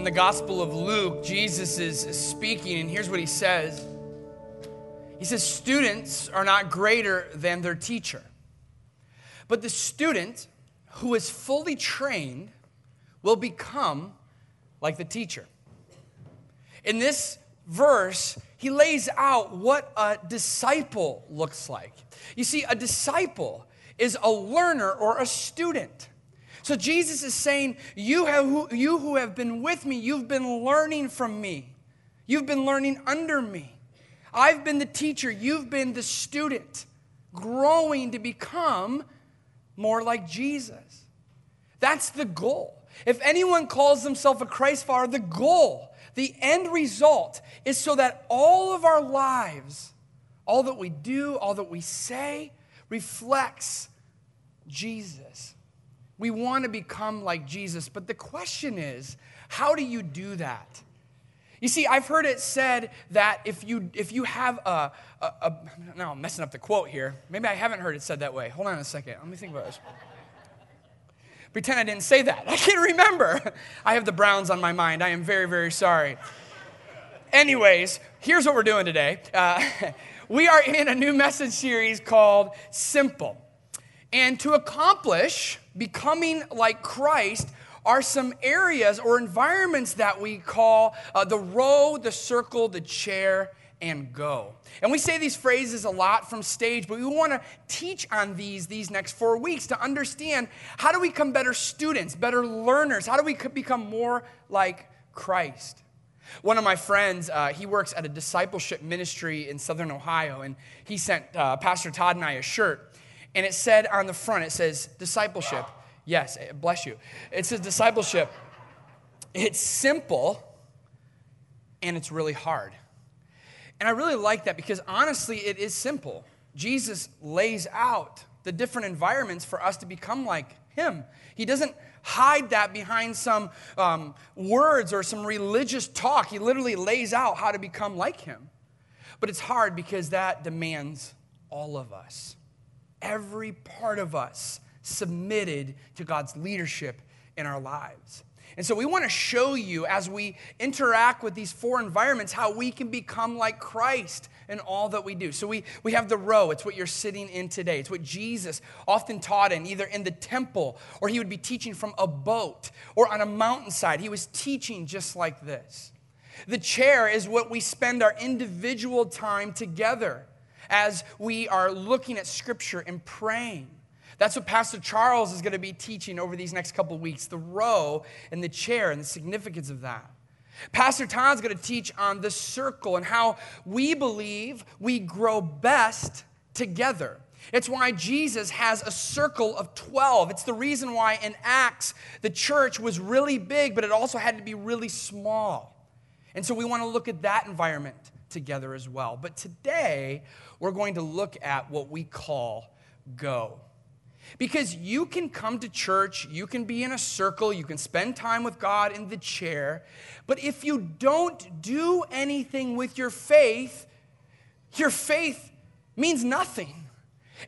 In the Gospel of Luke, Jesus is speaking, and here's what he says He says, Students are not greater than their teacher, but the student who is fully trained will become like the teacher. In this verse, he lays out what a disciple looks like. You see, a disciple is a learner or a student. So Jesus is saying, you, have, you who have been with me, you've been learning from me. You've been learning under me. I've been the teacher, you've been the student, growing to become more like Jesus. That's the goal. If anyone calls himself a Christ follower, the goal, the end result is so that all of our lives, all that we do, all that we say, reflects Jesus. We want to become like Jesus, but the question is, how do you do that? You see, I've heard it said that if you if you have a, a, a now I'm messing up the quote here. Maybe I haven't heard it said that way. Hold on a second. Let me think about this. Pretend I didn't say that. I can't remember. I have the Browns on my mind. I am very, very sorry. Anyways, here's what we're doing today. Uh, we are in a new message series called Simple. And to accomplish becoming like Christ are some areas or environments that we call uh, the row, the circle, the chair, and go. And we say these phrases a lot from stage, but we want to teach on these these next four weeks to understand how do we become better students, better learners? How do we become more like Christ? One of my friends, uh, he works at a discipleship ministry in Southern Ohio, and he sent uh, Pastor Todd and I a shirt and it said on the front, it says discipleship. Yes, eh, bless you. It says discipleship. It's simple and it's really hard. And I really like that because honestly, it is simple. Jesus lays out the different environments for us to become like him. He doesn't hide that behind some um, words or some religious talk. He literally lays out how to become like him. But it's hard because that demands all of us every part of us submitted to God's leadership in our lives. And so we want to show you as we interact with these four environments how we can become like Christ in all that we do. So we, we have the row, it's what you're sitting in today. It's what Jesus often taught in, either in the temple or he would be teaching from a boat or on a mountainside. He was teaching just like this. The chair is what we spend our individual time together as we are looking at Scripture and praying. That's what Pastor Charles is going to be teaching over these next couple weeks the row and the chair and the significance of that. Pastor Todd's going to teach on the circle and how we believe we grow best together. It's why Jesus has a circle of 12. It's the reason why in Acts the church was really big, but it also had to be really small. And so we want to look at that environment together as well. But today, we're going to look at what we call go. Because you can come to church, you can be in a circle, you can spend time with God in the chair, but if you don't do anything with your faith, your faith means nothing.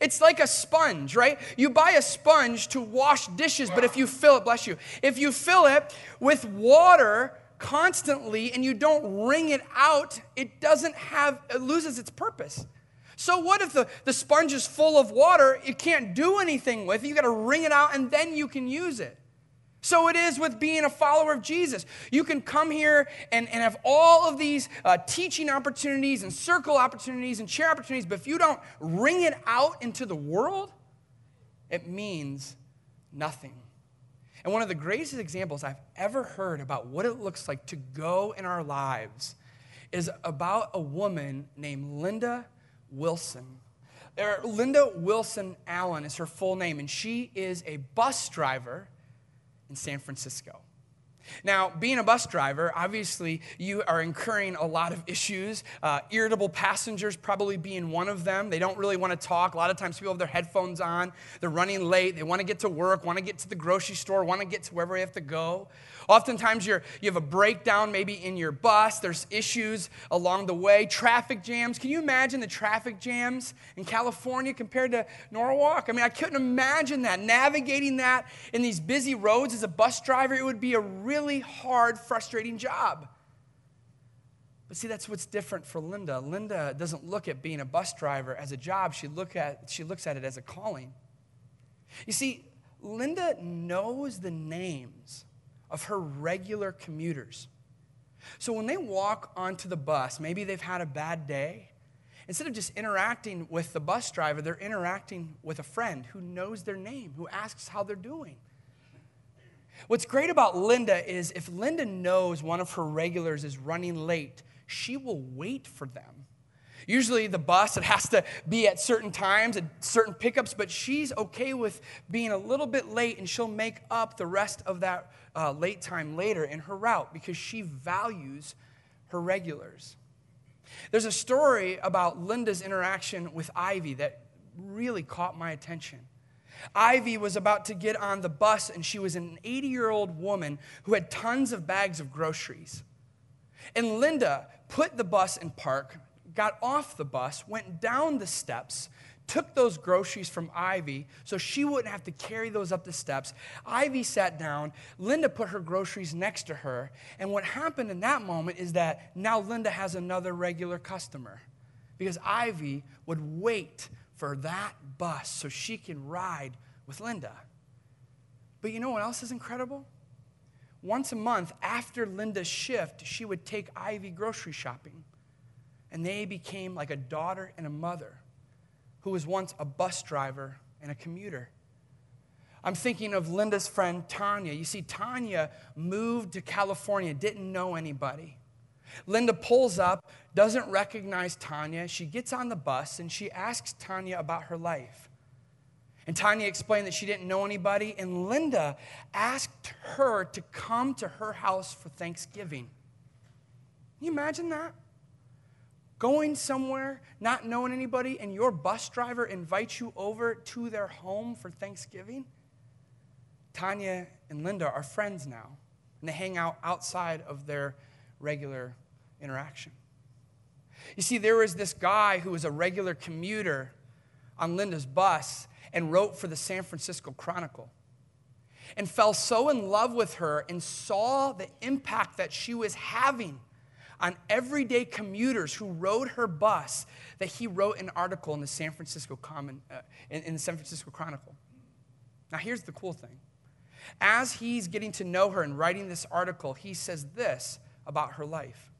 It's like a sponge, right? You buy a sponge to wash dishes, but if you fill it, bless you, if you fill it with water, constantly and you don't wring it out, it doesn't have, it loses its purpose. So, what if the, the sponge is full of water? You can't do anything with it. You got to wring it out and then you can use it. So it is with being a follower of Jesus. You can come here and, and have all of these uh, teaching opportunities and circle opportunities and chair opportunities, but if you don't wring it out into the world, it means nothing. And one of the greatest examples I've ever heard about what it looks like to go in our lives is about a woman named Linda Wilson. Linda Wilson Allen is her full name, and she is a bus driver in San Francisco. Now, being a bus driver, obviously you are incurring a lot of issues. Uh, irritable passengers probably being one of them. They don't really want to talk. A lot of times people have their headphones on. They're running late. They want to get to work, want to get to the grocery store, want to get to wherever they have to go. Oftentimes you're, you have a breakdown maybe in your bus. There's issues along the way. Traffic jams. Can you imagine the traffic jams in California compared to Norwalk? I mean, I couldn't imagine that. Navigating that in these busy roads as a bus driver, it would be a really hard, frustrating job. But see, that's what's different for Linda. Linda doesn't look at being a bus driver as a job, she, look at, she looks at it as a calling. You see, Linda knows the names of her regular commuters. So when they walk onto the bus, maybe they've had a bad day, instead of just interacting with the bus driver, they're interacting with a friend who knows their name, who asks how they're doing. What's great about Linda is if Linda knows one of her regulars is running late, she will wait for them. Usually, the bus, it has to be at certain times, at certain pickups, but she's okay with being a little bit late and she'll make up the rest of that uh, late time later in her route because she values her regulars. There's a story about Linda's interaction with Ivy that really caught my attention. Ivy was about to get on the bus, and she was an 80 year old woman who had tons of bags of groceries. And Linda put the bus in park, got off the bus, went down the steps, took those groceries from Ivy so she wouldn't have to carry those up the steps. Ivy sat down. Linda put her groceries next to her. And what happened in that moment is that now Linda has another regular customer because Ivy would wait for that bus so she can ride with Linda. But you know what else is incredible? Once a month after Linda's shift, she would take Ivy grocery shopping. And they became like a daughter and a mother who was once a bus driver and a commuter. I'm thinking of Linda's friend Tanya. You see, Tanya moved to California, didn't know anybody. Linda pulls up, doesn't recognize Tanya. She gets on the bus and she asks Tanya about her life. And Tanya explained that she didn't know anybody, and Linda asked her to come to her house for Thanksgiving. Can you imagine that? Going somewhere, not knowing anybody, and your bus driver invites you over to their home for Thanksgiving? Tanya and Linda are friends now, and they hang out outside of their regular interaction. You see, there was this guy who was a regular commuter on Linda's bus and wrote for the San Francisco Chronicle and fell so in love with her and saw the impact that she was having on everyday commuters who rode her bus that he wrote an article in the San Francisco Common, uh, in, in the San Francisco Chronicle. Now, here's the cool thing. As he's getting to know her and writing this article, he says this about her life.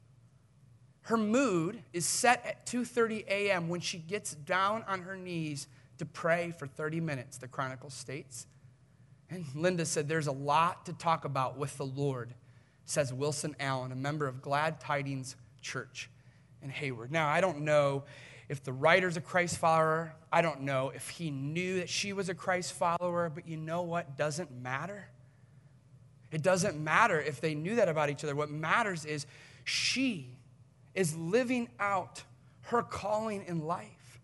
Her mood is set at 2:30 a.m. when she gets down on her knees to pray for 30 minutes, the Chronicle states. And Linda said, There's a lot to talk about with the Lord says Wilson Allen, a member of Glad Tidings Church in Hayward. Now, I don't know if the writer's a Christ follower. I don't know if he knew that she was a Christ follower, but you know what? Doesn't matter. It doesn't matter if they knew that about each other. What matters is she is living out her calling in life.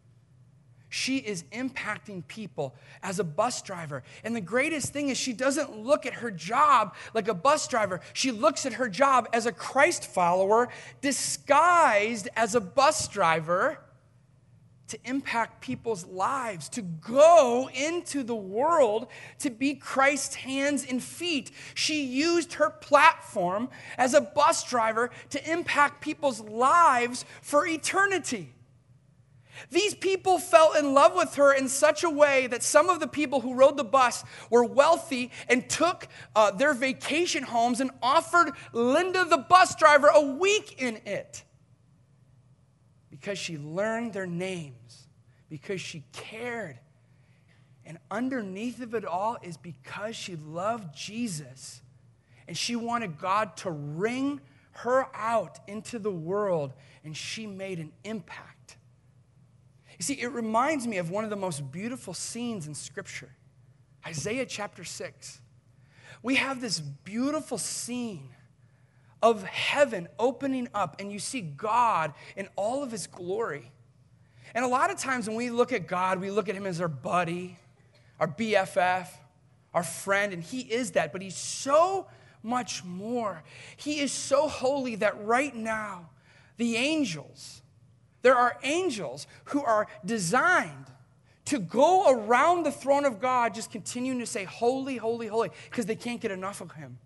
She is impacting people as a bus driver. And the greatest thing is, she doesn't look at her job like a bus driver. She looks at her job as a Christ follower, disguised as a bus driver to impact people's lives, to go into the world to be Christ's hands and feet. She used her platform as a bus driver to impact people's lives for eternity. These people fell in love with her in such a way that some of the people who rode the bus were wealthy and took uh, their vacation homes and offered Linda, the bus driver, a week in it because she learned their names, because she cared. And underneath of it all is because she loved Jesus and she wanted God to wring her out into the world, and she made an impact. You see, it reminds me of one of the most beautiful scenes in Scripture Isaiah chapter 6. We have this beautiful scene of heaven opening up, and you see God in all of his glory. And a lot of times when we look at God, we look at him as our buddy, our BFF, our friend, and he is that, but he's so much more. He is so holy that right now, the angels, there are angels who are designed to go around the throne of God, just continuing to say, Holy, holy, holy, because they can't get enough of Him.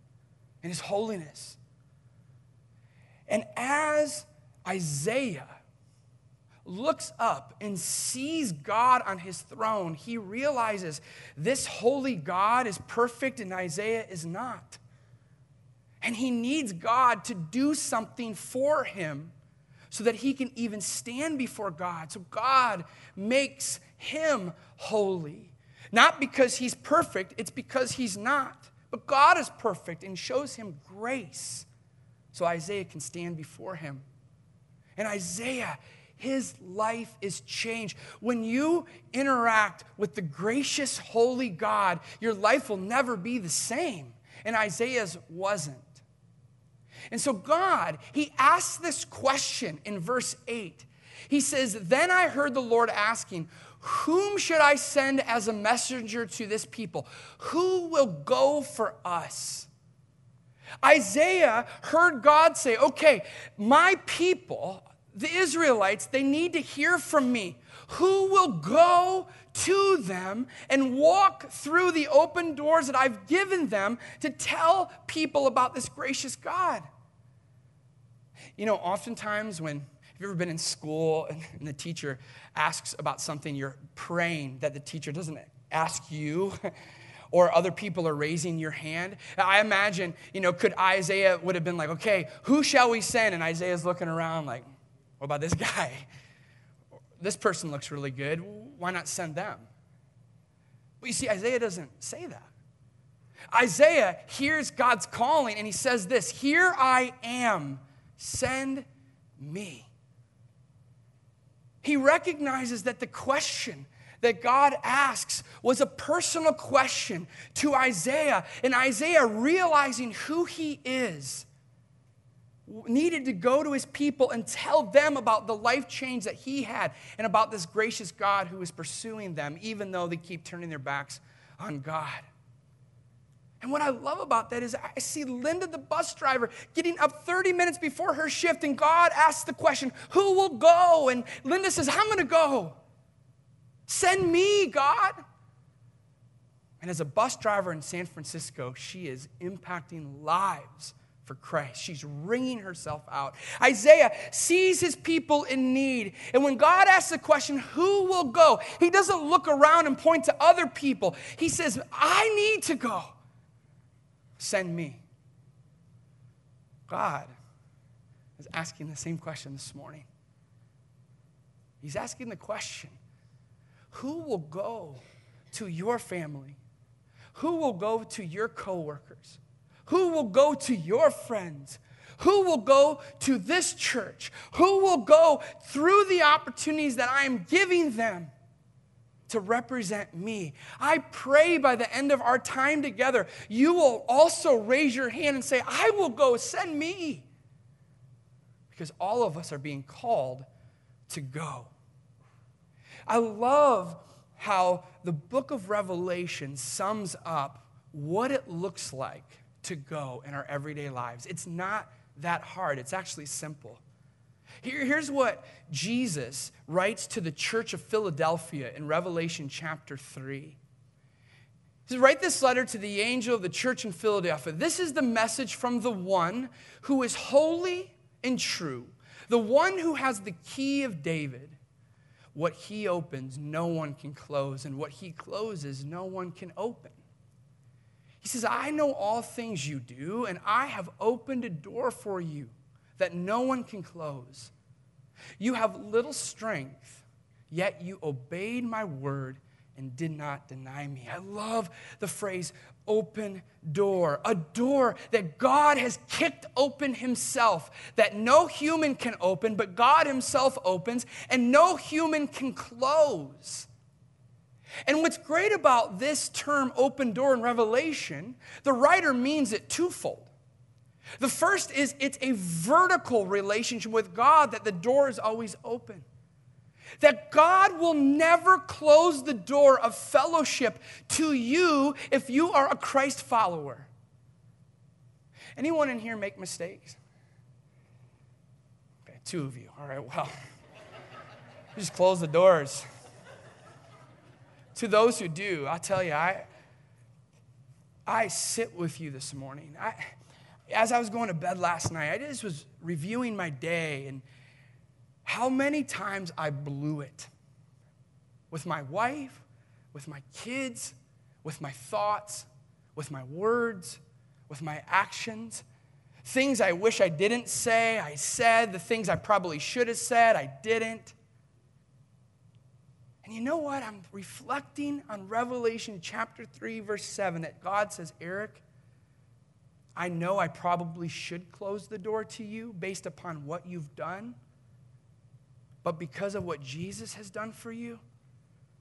and his holiness. And as Isaiah looks up and sees God on his throne, he realizes this holy God is perfect and Isaiah is not. And he needs God to do something for him so that he can even stand before God. So God makes him holy. Not because he's perfect, it's because he's not. But God is perfect and shows him grace so Isaiah can stand before him. And Isaiah, his life is changed. When you interact with the gracious, holy God, your life will never be the same. And Isaiah's wasn't. And so, God, he asks this question in verse 8. He says, Then I heard the Lord asking, Whom should I send as a messenger to this people? Who will go for us? Isaiah heard God say, Okay, my people, the Israelites, they need to hear from me. Who will go to them and walk through the open doors that I've given them to tell people about this gracious God? You know, oftentimes when have you ever been in school and the teacher asks about something, you're praying that the teacher doesn't ask you or other people are raising your hand. I imagine, you know, could Isaiah would have been like, okay, who shall we send? And Isaiah's looking around like, what about this guy? This person looks really good. Why not send them? But you see, Isaiah doesn't say that. Isaiah hears God's calling and he says this Here I am, send me. He recognizes that the question that God asks was a personal question to Isaiah. And Isaiah, realizing who he is, needed to go to his people and tell them about the life change that he had and about this gracious God who is pursuing them, even though they keep turning their backs on God. And what I love about that is I see Linda, the bus driver, getting up 30 minutes before her shift, and God asks the question, Who will go? And Linda says, I'm going to go. Send me, God. And as a bus driver in San Francisco, she is impacting lives for Christ. She's wringing herself out. Isaiah sees his people in need. And when God asks the question, Who will go? He doesn't look around and point to other people. He says, I need to go. Send me. God is asking the same question this morning. He's asking the question who will go to your family? Who will go to your coworkers? Who will go to your friends? Who will go to this church? Who will go through the opportunities that I am giving them to represent me? I pray by the end of our time together, you will also raise your hand and say, I will go, send me. Because all of us are being called to go. I love how the book of Revelation sums up what it looks like to go in our everyday lives. It's not that hard, it's actually simple. Here, here's what Jesus writes to the church of Philadelphia in Revelation chapter 3. He says, Write this letter to the angel of the church in Philadelphia. This is the message from the one who is holy and true, the one who has the key of David. What he opens, no one can close, and what he closes, no one can open. He says, I know all things you do, and I have opened a door for you that no one can close. You have little strength, yet you obeyed my word and did not deny me. I love the phrase open door, a door that God has kicked open himself, that no human can open, but God himself opens, and no human can close. And what's great about this term open door in Revelation, the writer means it twofold. The first is it's a vertical relationship with God that the door is always open that God will never close the door of fellowship to you if you are a Christ follower. Anyone in here make mistakes? Okay, two of you. All right, well, just close the doors. to those who do, I'll tell you, I, I sit with you this morning. I, as I was going to bed last night, I just was reviewing my day and how many times I blew it with my wife, with my kids, with my thoughts, with my words, with my actions. Things I wish I didn't say, I said. The things I probably should have said, I didn't. And you know what? I'm reflecting on Revelation chapter 3, verse 7, that God says, Eric, I know I probably should close the door to you based upon what you've done. But because of what Jesus has done for you,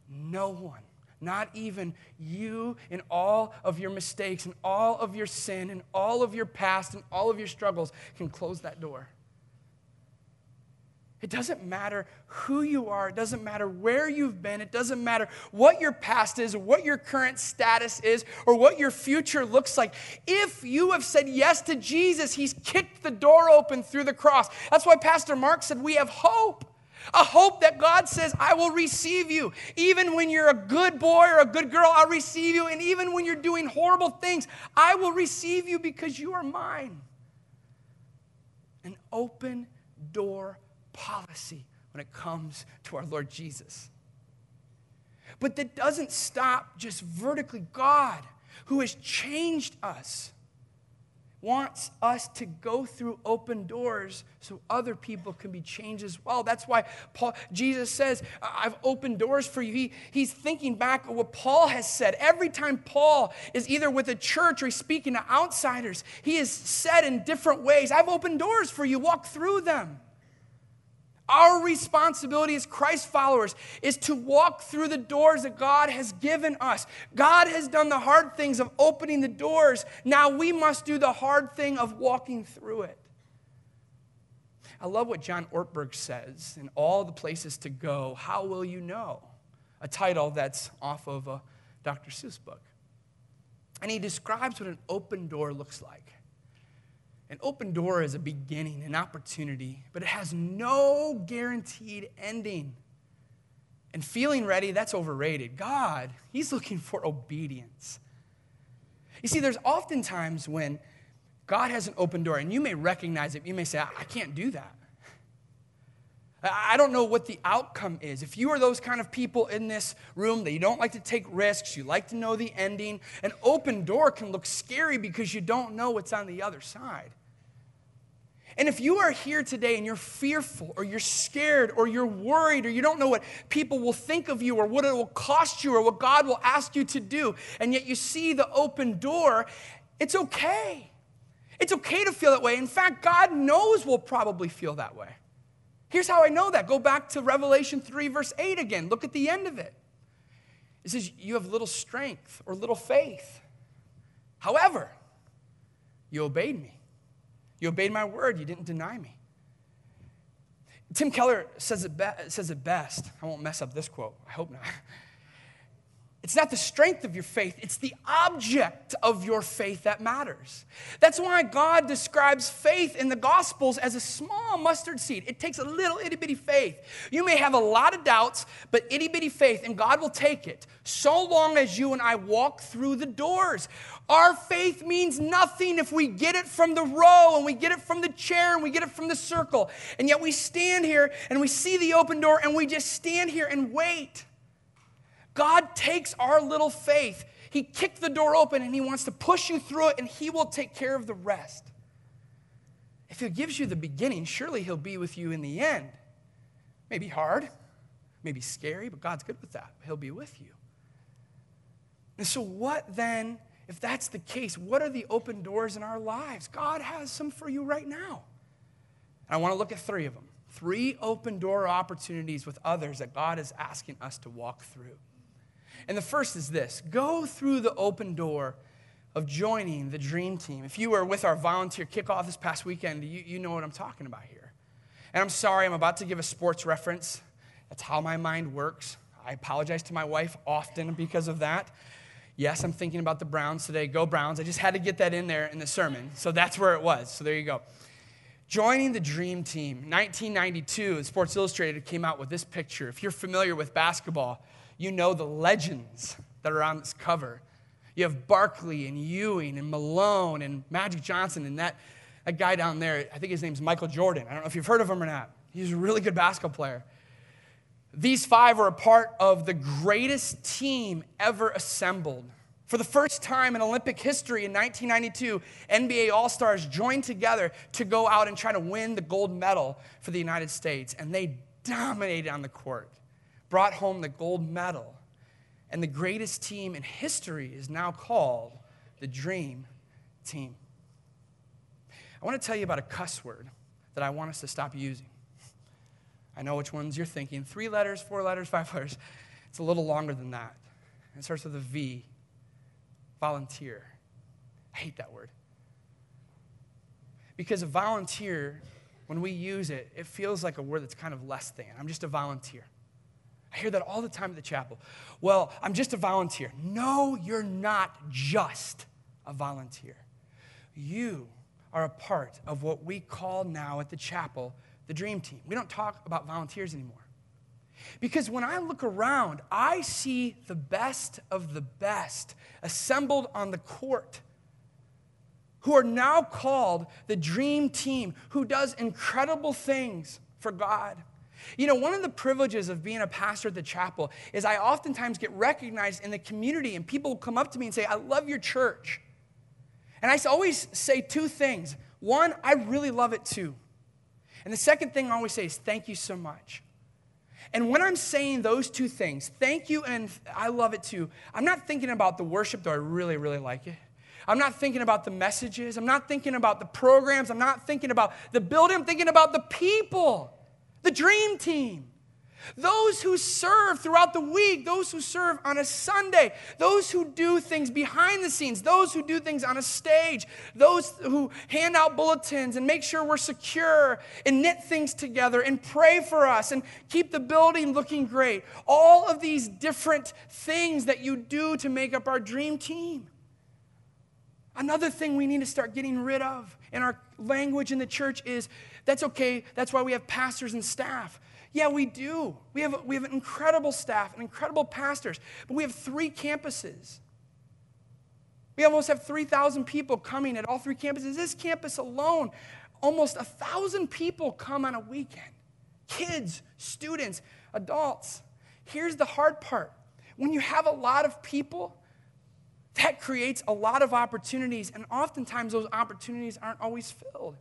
no one, not even you, in all of your mistakes and all of your sin and all of your past and all of your struggles, can close that door. It doesn't matter who you are. It doesn't matter where you've been. It doesn't matter what your past is, or what your current status is, or what your future looks like. If you have said yes to Jesus, He's kicked the door open through the cross. That's why Pastor Mark said we have hope. A hope that God says, I will receive you. Even when you're a good boy or a good girl, I'll receive you. And even when you're doing horrible things, I will receive you because you are mine. An open door policy when it comes to our Lord Jesus. But that doesn't stop just vertically. God, who has changed us, wants us to go through open doors so other people can be changed as well. That's why Paul, Jesus says, I've opened doors for you. He, he's thinking back of what Paul has said. Every time Paul is either with a church or he's speaking to outsiders, he has said in different ways, I've opened doors for you, walk through them. Our responsibility as Christ followers is to walk through the doors that God has given us. God has done the hard things of opening the doors. Now we must do the hard thing of walking through it. I love what John Ortberg says in All the Places to Go, How Will You Know? A title that's off of uh, a Dr. Seuss book. And he describes what an open door looks like. An open door is a beginning, an opportunity, but it has no guaranteed ending. And feeling ready, that's overrated. God, He's looking for obedience. You see, there's often times when God has an open door, and you may recognize it. You may say, I can't do that. I don't know what the outcome is. If you are those kind of people in this room that you don't like to take risks, you like to know the ending, an open door can look scary because you don't know what's on the other side. And if you are here today and you're fearful or you're scared or you're worried or you don't know what people will think of you or what it will cost you or what God will ask you to do, and yet you see the open door, it's okay. It's okay to feel that way. In fact, God knows we'll probably feel that way. Here's how I know that. Go back to Revelation 3, verse 8 again. Look at the end of it. It says, You have little strength or little faith. However, you obeyed me. You obeyed my word. You didn't deny me. Tim Keller says it, be- says it best. I won't mess up this quote. I hope not. It's not the strength of your faith, it's the object of your faith that matters. That's why God describes faith in the Gospels as a small mustard seed. It takes a little itty bitty faith. You may have a lot of doubts, but itty bitty faith, and God will take it so long as you and I walk through the doors. Our faith means nothing if we get it from the row and we get it from the chair and we get it from the circle. And yet we stand here and we see the open door and we just stand here and wait. God takes our little faith, He kicked the door open and He wants to push you through it, and He will take care of the rest. If He gives you the beginning, surely He'll be with you in the end. Maybe hard, maybe scary, but God's good with that. He'll be with you. And so, what then, if that's the case, what are the open doors in our lives? God has some for you right now. And I want to look at three of them. Three open door opportunities with others that God is asking us to walk through. And the first is this go through the open door of joining the dream team. If you were with our volunteer kickoff this past weekend, you, you know what I'm talking about here. And I'm sorry, I'm about to give a sports reference. That's how my mind works. I apologize to my wife often because of that. Yes, I'm thinking about the Browns today. Go Browns. I just had to get that in there in the sermon. So that's where it was. So there you go. Joining the Dream Team. 1992, Sports Illustrated came out with this picture. If you're familiar with basketball, you know the legends that are on this cover. You have Barkley and Ewing and Malone and Magic Johnson and that, that guy down there. I think his name's Michael Jordan. I don't know if you've heard of him or not. He's a really good basketball player. These five are a part of the greatest team ever assembled. For the first time in Olympic history in 1992, NBA All Stars joined together to go out and try to win the gold medal for the United States. And they dominated on the court, brought home the gold medal. And the greatest team in history is now called the Dream Team. I want to tell you about a cuss word that I want us to stop using. I know which ones you're thinking. Three letters, four letters, five letters. It's a little longer than that. It starts with a V. Volunteer. I hate that word. Because a volunteer, when we use it, it feels like a word that's kind of less than. I'm just a volunteer. I hear that all the time at the chapel. Well, I'm just a volunteer. No, you're not just a volunteer. You are a part of what we call now at the chapel the dream team. We don't talk about volunteers anymore. Because when I look around, I see the best of the best assembled on the court who are now called the dream team, who does incredible things for God. You know, one of the privileges of being a pastor at the chapel is I oftentimes get recognized in the community, and people come up to me and say, I love your church. And I always say two things. One, I really love it too. And the second thing I always say is, thank you so much. And when I'm saying those two things, thank you and I love it too, I'm not thinking about the worship, though I really, really like it. I'm not thinking about the messages. I'm not thinking about the programs. I'm not thinking about the building. I'm thinking about the people, the dream team. Those who serve throughout the week, those who serve on a Sunday, those who do things behind the scenes, those who do things on a stage, those who hand out bulletins and make sure we're secure and knit things together and pray for us and keep the building looking great. All of these different things that you do to make up our dream team. Another thing we need to start getting rid of in our language in the church is that's okay, that's why we have pastors and staff. Yeah, we do. We have, we have an incredible staff and incredible pastors, but we have three campuses. We almost have 3,000 people coming at all three campuses. This campus alone, almost 1,000 people come on a weekend kids, students, adults. Here's the hard part when you have a lot of people, that creates a lot of opportunities, and oftentimes those opportunities aren't always filled.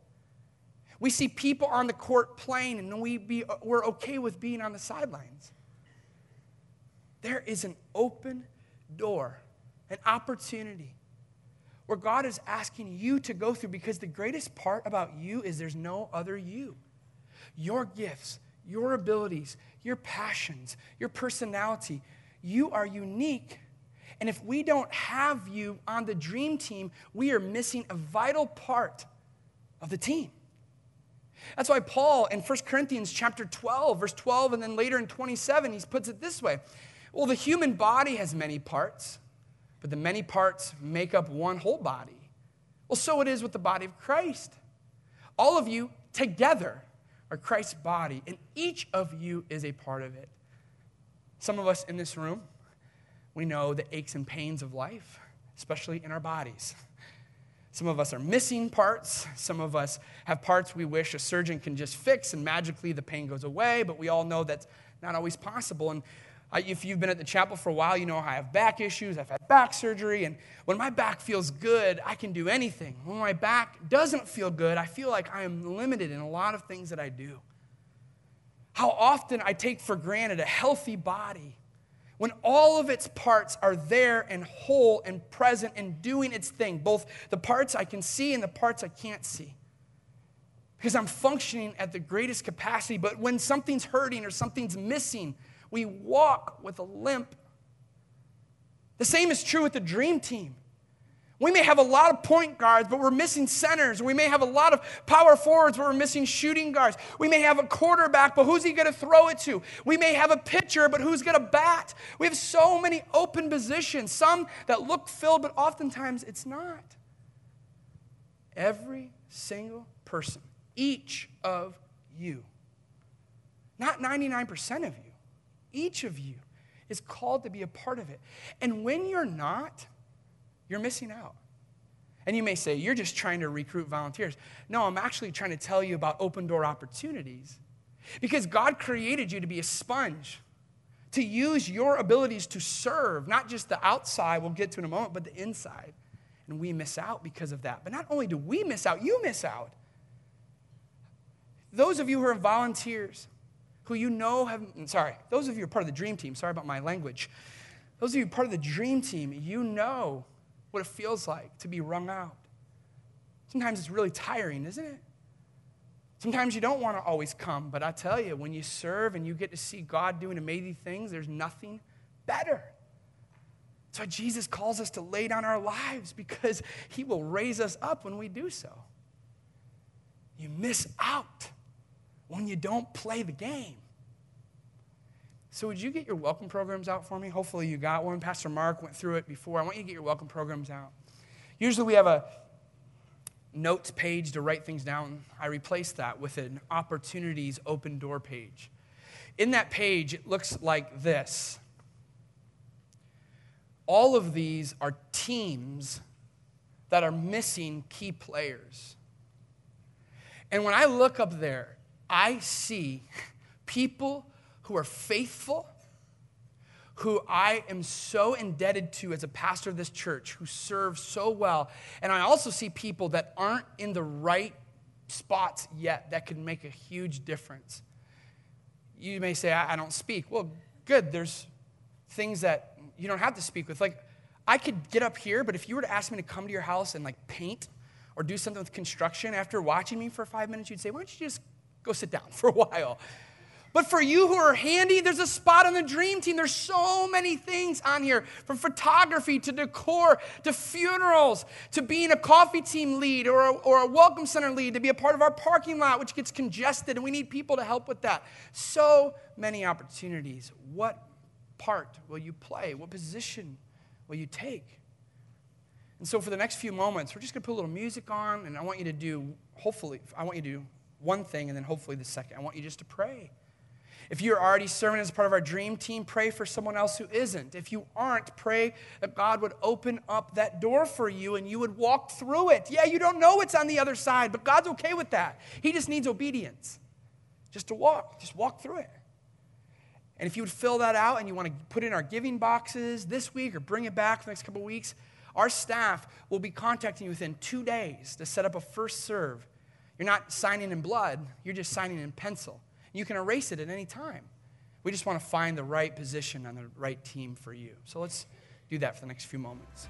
We see people on the court playing, and we be, we're okay with being on the sidelines. There is an open door, an opportunity where God is asking you to go through because the greatest part about you is there's no other you. Your gifts, your abilities, your passions, your personality, you are unique. And if we don't have you on the dream team, we are missing a vital part of the team. That's why Paul in 1 Corinthians chapter 12, verse 12, and then later in 27, he puts it this way Well, the human body has many parts, but the many parts make up one whole body. Well, so it is with the body of Christ. All of you together are Christ's body, and each of you is a part of it. Some of us in this room, we know the aches and pains of life, especially in our bodies. Some of us are missing parts. Some of us have parts we wish a surgeon can just fix and magically the pain goes away, but we all know that's not always possible. And if you've been at the chapel for a while, you know I have back issues. I've had back surgery. And when my back feels good, I can do anything. When my back doesn't feel good, I feel like I am limited in a lot of things that I do. How often I take for granted a healthy body when all of its parts are there and whole and present and doing its thing, both the parts I can see and the parts I can't see. Because I'm functioning at the greatest capacity, but when something's hurting or something's missing, we walk with a limp. The same is true with the dream team. We may have a lot of point guards, but we're missing centers. We may have a lot of power forwards, but we're missing shooting guards. We may have a quarterback, but who's he going to throw it to? We may have a pitcher, but who's going to bat? We have so many open positions, some that look filled, but oftentimes it's not. Every single person, each of you, not 99% of you, each of you is called to be a part of it. And when you're not, you're missing out. And you may say, You're just trying to recruit volunteers. No, I'm actually trying to tell you about open door opportunities. Because God created you to be a sponge, to use your abilities to serve, not just the outside, we'll get to in a moment, but the inside. And we miss out because of that. But not only do we miss out, you miss out. Those of you who are volunteers, who you know have, sorry, those of you who are part of the dream team, sorry about my language. Those of you part of the dream team, you know what it feels like to be wrung out. Sometimes it's really tiring, isn't it? Sometimes you don't want to always come, but I tell you, when you serve and you get to see God doing amazing things, there's nothing better. So Jesus calls us to lay down our lives because he will raise us up when we do so. You miss out when you don't play the game. So, would you get your welcome programs out for me? Hopefully, you got one. Pastor Mark went through it before. I want you to get your welcome programs out. Usually, we have a notes page to write things down. I replaced that with an opportunities open door page. In that page, it looks like this. All of these are teams that are missing key players. And when I look up there, I see people who are faithful who I am so indebted to as a pastor of this church, who serve so well. And I also see people that aren't in the right spots yet that could make a huge difference. You may say, I, don't speak. Well, good. There's things that you don't have to speak with. Like, I could get up here, but if you were to ask me to come to your house and like paint or do something with construction after watching me for five minutes, you'd say, Why don't you just go sit down for a while? But for you who are handy, there's a spot on the dream team. There's so many things on here from photography to decor to funerals to being a coffee team lead or a, or a welcome center lead to be a part of our parking lot, which gets congested, and we need people to help with that. So many opportunities. What part will you play? What position will you take? And so, for the next few moments, we're just going to put a little music on, and I want you to do, hopefully, I want you to do one thing and then hopefully the second. I want you just to pray. If you're already serving as part of our dream team, pray for someone else who isn't. If you aren't, pray that God would open up that door for you and you would walk through it. Yeah, you don't know what's on the other side, but God's okay with that. He just needs obedience just to walk, just walk through it. And if you would fill that out and you want to put in our giving boxes this week or bring it back for the next couple weeks, our staff will be contacting you within two days to set up a first serve. You're not signing in blood, you're just signing in pencil. You can erase it at any time. We just want to find the right position on the right team for you. So let's do that for the next few moments.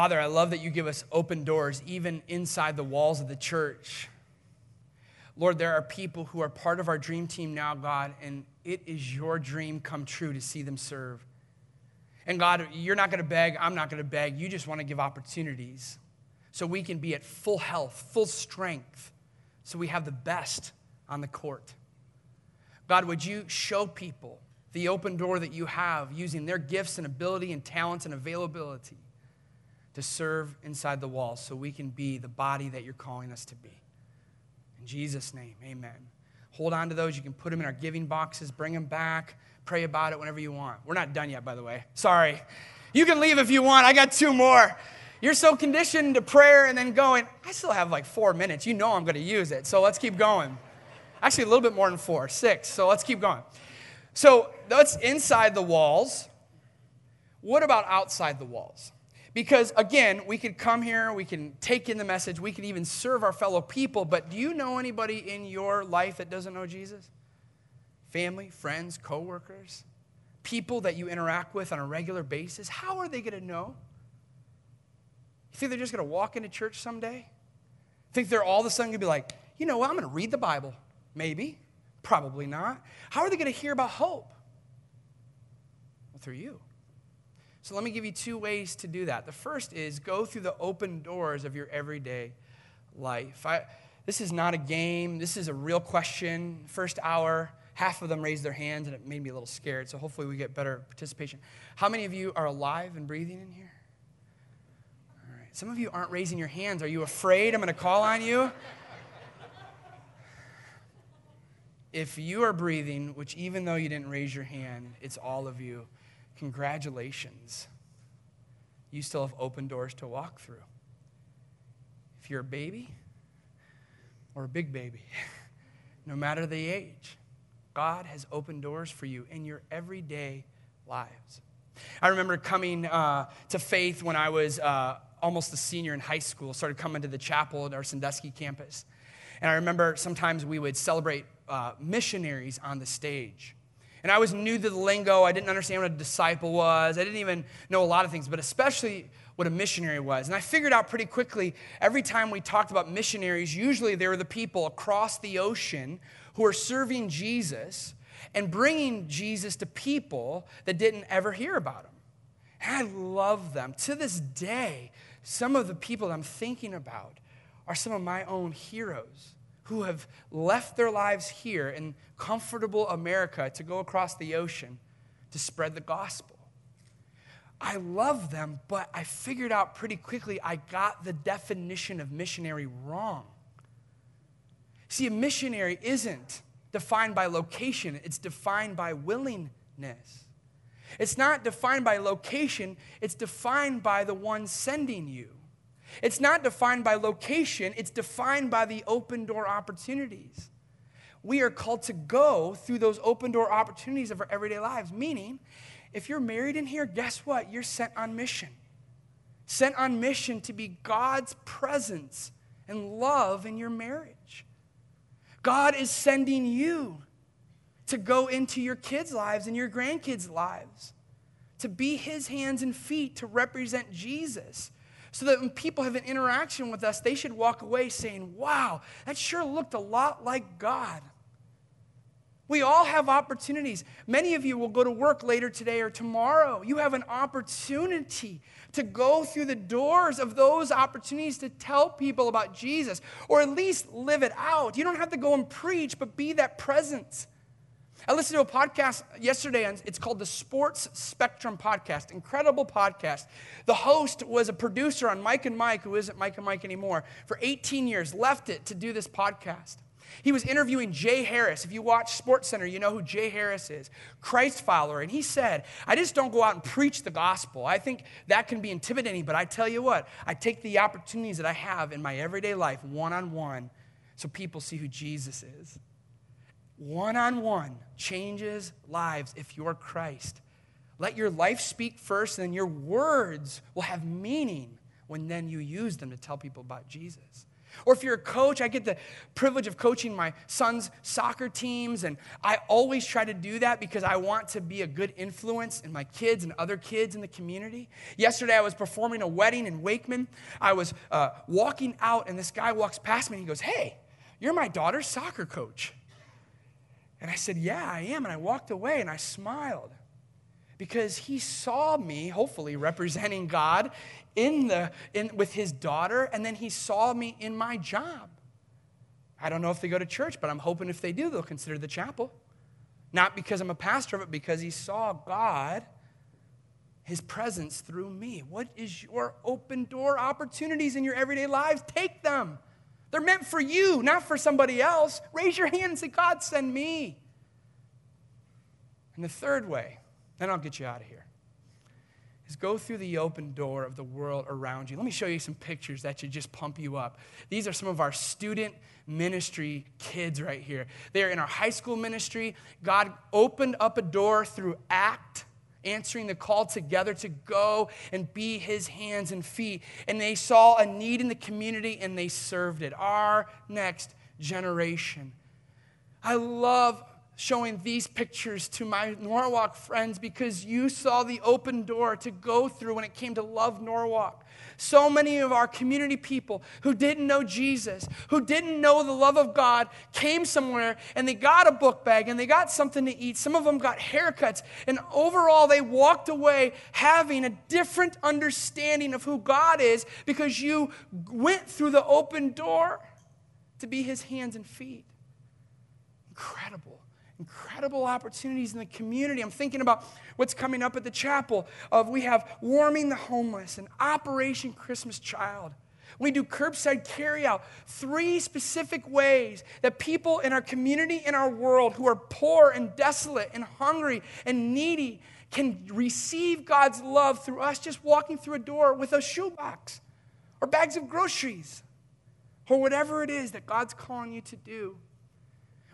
Father, I love that you give us open doors even inside the walls of the church. Lord, there are people who are part of our dream team now, God, and it is your dream come true to see them serve. And God, you're not going to beg, I'm not going to beg. You just want to give opportunities so we can be at full health, full strength, so we have the best on the court. God, would you show people the open door that you have using their gifts and ability and talents and availability to serve inside the walls so we can be the body that you're calling us to be. In Jesus' name, amen. Hold on to those. You can put them in our giving boxes, bring them back, pray about it whenever you want. We're not done yet, by the way. Sorry. You can leave if you want. I got two more. You're so conditioned to prayer and then going, I still have like four minutes. You know I'm going to use it. So let's keep going. Actually, a little bit more than four, six. So let's keep going. So that's inside the walls. What about outside the walls? Because again, we could come here, we can take in the message, we can even serve our fellow people, but do you know anybody in your life that doesn't know Jesus? Family, friends, coworkers, people that you interact with on a regular basis, how are they going to know? You think they're just going to walk into church someday? Think they're all of a sudden going to be like, you know what, I'm going to read the Bible. Maybe. Probably not. How are they going to hear about hope? Well, through you. So let me give you two ways to do that. The first is go through the open doors of your everyday life. I, this is not a game, this is a real question. First hour, half of them raised their hands, and it made me a little scared. So hopefully we get better participation. How many of you are alive and breathing in here? All right. Some of you aren't raising your hands. Are you afraid I'm going to call on you? if you are breathing, which even though you didn't raise your hand, it's all of you, congratulations. You still have open doors to walk through. If you're a baby or a big baby, no matter the age, God has opened doors for you in your everyday lives. I remember coming uh, to faith when I was uh, almost a senior in high school, started coming to the chapel at our Sandusky campus. And I remember sometimes we would celebrate uh, missionaries on the stage. And I was new to the lingo. I didn't understand what a disciple was. I didn't even know a lot of things, but especially what a missionary was. And I figured out pretty quickly every time we talked about missionaries, usually they were the people across the ocean who are serving Jesus and bringing Jesus to people that didn't ever hear about him. And I love them. To this day, some of the people I'm thinking about are some of my own heroes who have left their lives here in comfortable America to go across the ocean to spread the gospel. I love them, but I figured out pretty quickly I got the definition of missionary wrong. See, a missionary isn't defined by location, it's defined by willingness. It's not defined by location, it's defined by the one sending you. It's not defined by location, it's defined by the open door opportunities. We are called to go through those open door opportunities of our everyday lives. Meaning, if you're married in here, guess what? You're sent on mission. Sent on mission to be God's presence and love in your marriage. God is sending you to go into your kids' lives and your grandkids' lives, to be his hands and feet to represent Jesus so that when people have an interaction with us, they should walk away saying, Wow, that sure looked a lot like God. We all have opportunities. Many of you will go to work later today or tomorrow. You have an opportunity to go through the doors of those opportunities to tell people about Jesus or at least live it out. You don't have to go and preach, but be that presence. I listened to a podcast yesterday, and it's called the Sports Spectrum Podcast. Incredible podcast. The host was a producer on Mike and Mike, who isn't Mike and Mike anymore, for 18 years, left it to do this podcast. He was interviewing Jay Harris. If you watch SportsCenter, you know who Jay Harris is, Christ follower. And he said, I just don't go out and preach the gospel. I think that can be intimidating, but I tell you what, I take the opportunities that I have in my everyday life one on one so people see who Jesus is one on one changes lives if you're Christ. Let your life speak first, and then your words will have meaning when then you use them to tell people about Jesus. Or if you're a coach, I get the privilege of coaching my son's soccer teams, and I always try to do that because I want to be a good influence in my kids and other kids in the community. Yesterday, I was performing a wedding in Wakeman. I was uh, walking out, and this guy walks past me and he goes, Hey, you're my daughter's soccer coach. And I said, Yeah, I am. And I walked away and I smiled because he saw me, hopefully representing God in the, in, with his daughter, and then he saw me in my job. I don't know if they go to church, but I'm hoping if they do, they'll consider the chapel. Not because I'm a pastor, but because he saw God, his presence through me. What is your open door opportunities in your everyday lives? Take them. They're meant for you, not for somebody else. Raise your hand and say, God, send me. And the third way, then I'll get you out of here, is go through the open door of the world around you. Let me show you some pictures that should just pump you up. These are some of our student ministry kids right here. They are in our high school ministry. God opened up a door through ACT answering the call together to go and be his hands and feet. And they saw a need in the community and they served it. Our next generation. I love showing these pictures to my Norwalk friends because you saw the open door to go through when it came to love Norwalk. So many of our community people who didn't know Jesus, who didn't know the love of God, came somewhere and they got a book bag and they got something to eat. Some of them got haircuts. And overall, they walked away having a different understanding of who God is because you went through the open door to be his hands and feet. Incredible incredible opportunities in the community. I'm thinking about what's coming up at the chapel of we have warming the homeless and Operation Christmas Child. We do curbside carryout, three specific ways that people in our community, in our world, who are poor and desolate and hungry and needy, can receive God's love through us just walking through a door with a shoebox or bags of groceries or whatever it is that God's calling you to do.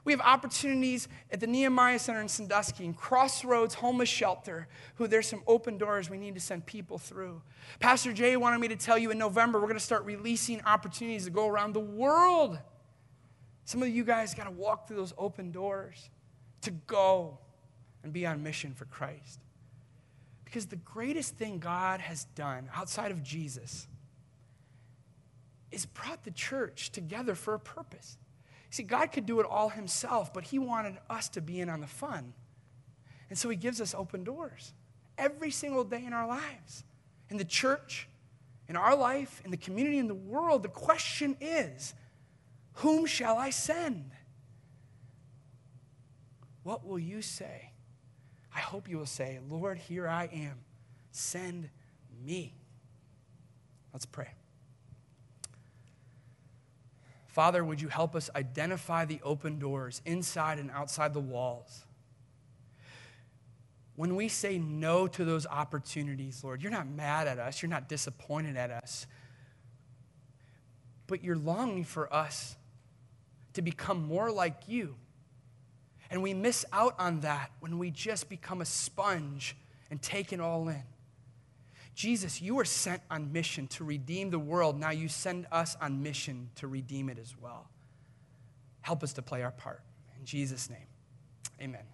We have opportunities at the Nehemiah Center in Sandusky and Crossroads Homeless Shelter, who there's some open doors we need to send people through. Pastor Jay wanted me to tell you in November, we're going to start releasing opportunities to go around the world. Some of you guys got to walk through those open doors to go and be on mission for Christ. Because the greatest thing God has done outside of Jesus is brought the church together for a purpose. See, God could do it all himself, but he wanted us to be in on the fun. And so he gives us open doors every single day in our lives. In the church, in our life, in the community, in the world, the question is whom shall I send? What will you say? I hope you will say, Lord, here I am. Send me. Let's pray. Father, would you help us identify the open doors inside and outside the walls? When we say no to those opportunities, Lord, you're not mad at us, you're not disappointed at us, but you're longing for us to become more like you. And we miss out on that when we just become a sponge and take it all in. Jesus, you were sent on mission to redeem the world. Now you send us on mission to redeem it as well. Help us to play our part. In Jesus' name, amen.